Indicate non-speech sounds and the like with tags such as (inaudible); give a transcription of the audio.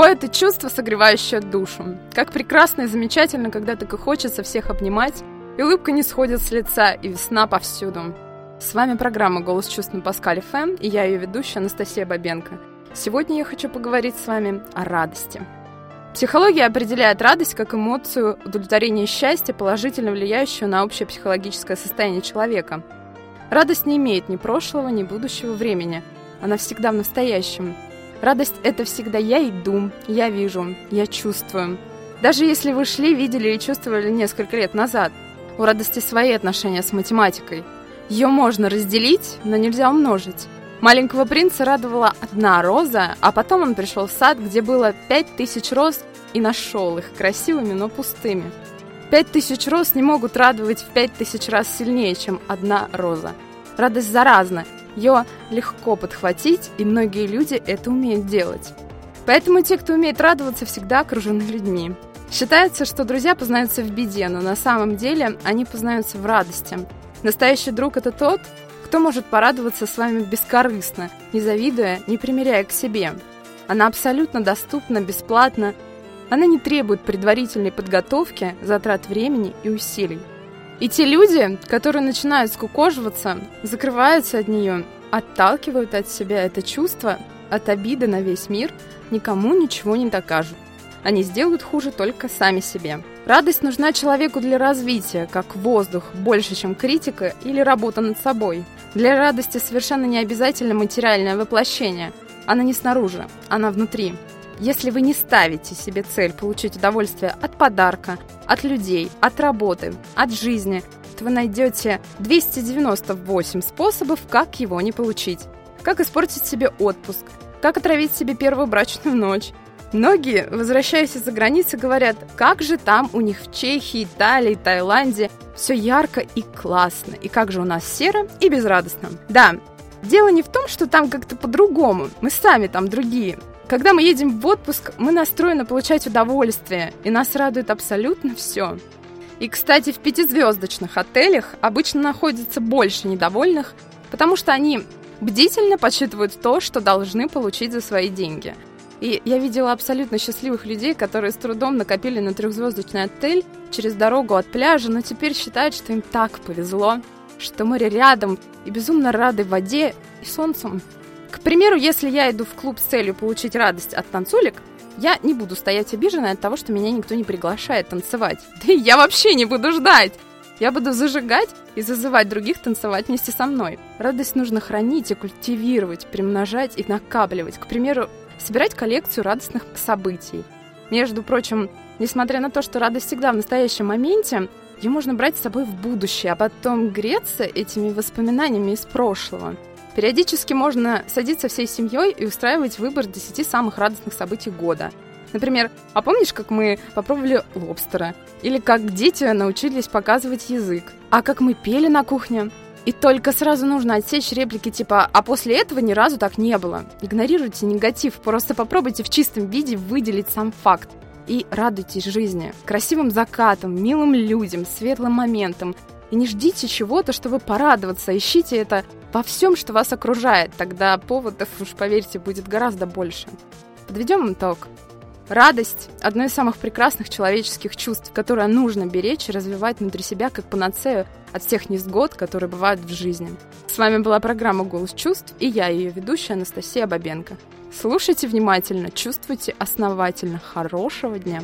О, это чувство, согревающее душу. Как прекрасно и замечательно, когда так и хочется всех обнимать, и улыбка не сходит с лица, и весна повсюду. С вами программа «Голос чувств» на Паскале ФМ, и я ее ведущая Анастасия Бабенко. Сегодня я хочу поговорить с вами о радости. Психология определяет радость как эмоцию удовлетворения счастья, положительно влияющую на общее психологическое состояние человека. Радость не имеет ни прошлого, ни будущего времени. Она всегда в настоящем – Радость — это всегда я иду, я вижу, я чувствую. Даже если вы шли, видели и чувствовали несколько лет назад. У радости свои отношения с математикой. Ее можно разделить, но нельзя умножить. Маленького принца радовала одна роза, а потом он пришел в сад, где было пять тысяч роз, и нашел их красивыми, но пустыми. Пять тысяч роз не могут радовать в пять тысяч раз сильнее, чем одна роза. Радость заразна, ее легко подхватить, и многие люди это умеют делать. Поэтому те, кто умеет радоваться, всегда окружены людьми. Считается, что друзья познаются в беде, но на самом деле они познаются в радости. Настоящий друг – это тот, кто может порадоваться с вами бескорыстно, не завидуя, не примеряя к себе. Она абсолютно доступна, бесплатна. Она не требует предварительной подготовки, затрат времени и усилий. И те люди, которые начинают скукоживаться, закрываются от нее, отталкивают от себя это чувство, от обиды на весь мир, никому ничего не докажут. Они сделают хуже только сами себе. Радость нужна человеку для развития, как воздух, больше, чем критика или работа над собой. Для радости совершенно не обязательно материальное воплощение. Она не снаружи, она внутри. Если вы не ставите себе цель получить удовольствие от подарка, от людей, от работы, от жизни, то вы найдете 298 способов, как его не получить. Как испортить себе отпуск, как отравить себе первую брачную ночь. Многие, возвращаясь из-за границы, говорят, как же там у них в Чехии, Италии, Таиланде все ярко и классно, и как же у нас серо и безрадостно. Да, дело не в том, что там как-то по-другому, мы сами там другие, когда мы едем в отпуск, мы настроены получать удовольствие, и нас радует абсолютно все. И, кстати, в пятизвездочных отелях обычно находится больше недовольных, потому что они бдительно подсчитывают то, что должны получить за свои деньги. И я видела абсолютно счастливых людей, которые с трудом накопили на трехзвездочный отель через дорогу от пляжа, но теперь считают, что им так повезло, что море рядом и безумно рады воде и солнцем. К примеру, если я иду в клуб с целью получить радость от танцулек, я не буду стоять обиженной от того, что меня никто не приглашает танцевать. (laughs) Да и я вообще не буду ждать. Я буду зажигать и зазывать других танцевать вместе со мной. Радость нужно хранить и культивировать, примножать и накапливать. К примеру, собирать коллекцию радостных событий. Между прочим, несмотря на то, что радость всегда в настоящем моменте, ее можно брать с собой в будущее, а потом греться этими воспоминаниями из прошлого. Периодически можно садиться всей семьей и устраивать выбор 10 самых радостных событий года. Например, а помнишь, как мы попробовали лобстера? Или как дети научились показывать язык? А как мы пели на кухне? И только сразу нужно отсечь реплики типа «А после этого ни разу так не было». Игнорируйте негатив, просто попробуйте в чистом виде выделить сам факт. И радуйтесь жизни, красивым закатом, милым людям, светлым моментом. И не ждите чего-то, чтобы порадоваться. Ищите это во всем, что вас окружает. Тогда поводов, уж поверьте, будет гораздо больше. Подведем итог. Радость – одно из самых прекрасных человеческих чувств, которое нужно беречь и развивать внутри себя как панацею от всех невзгод, которые бывают в жизни. С вами была программа «Голос чувств» и я, ее ведущая Анастасия Бабенко. Слушайте внимательно, чувствуйте основательно. Хорошего дня!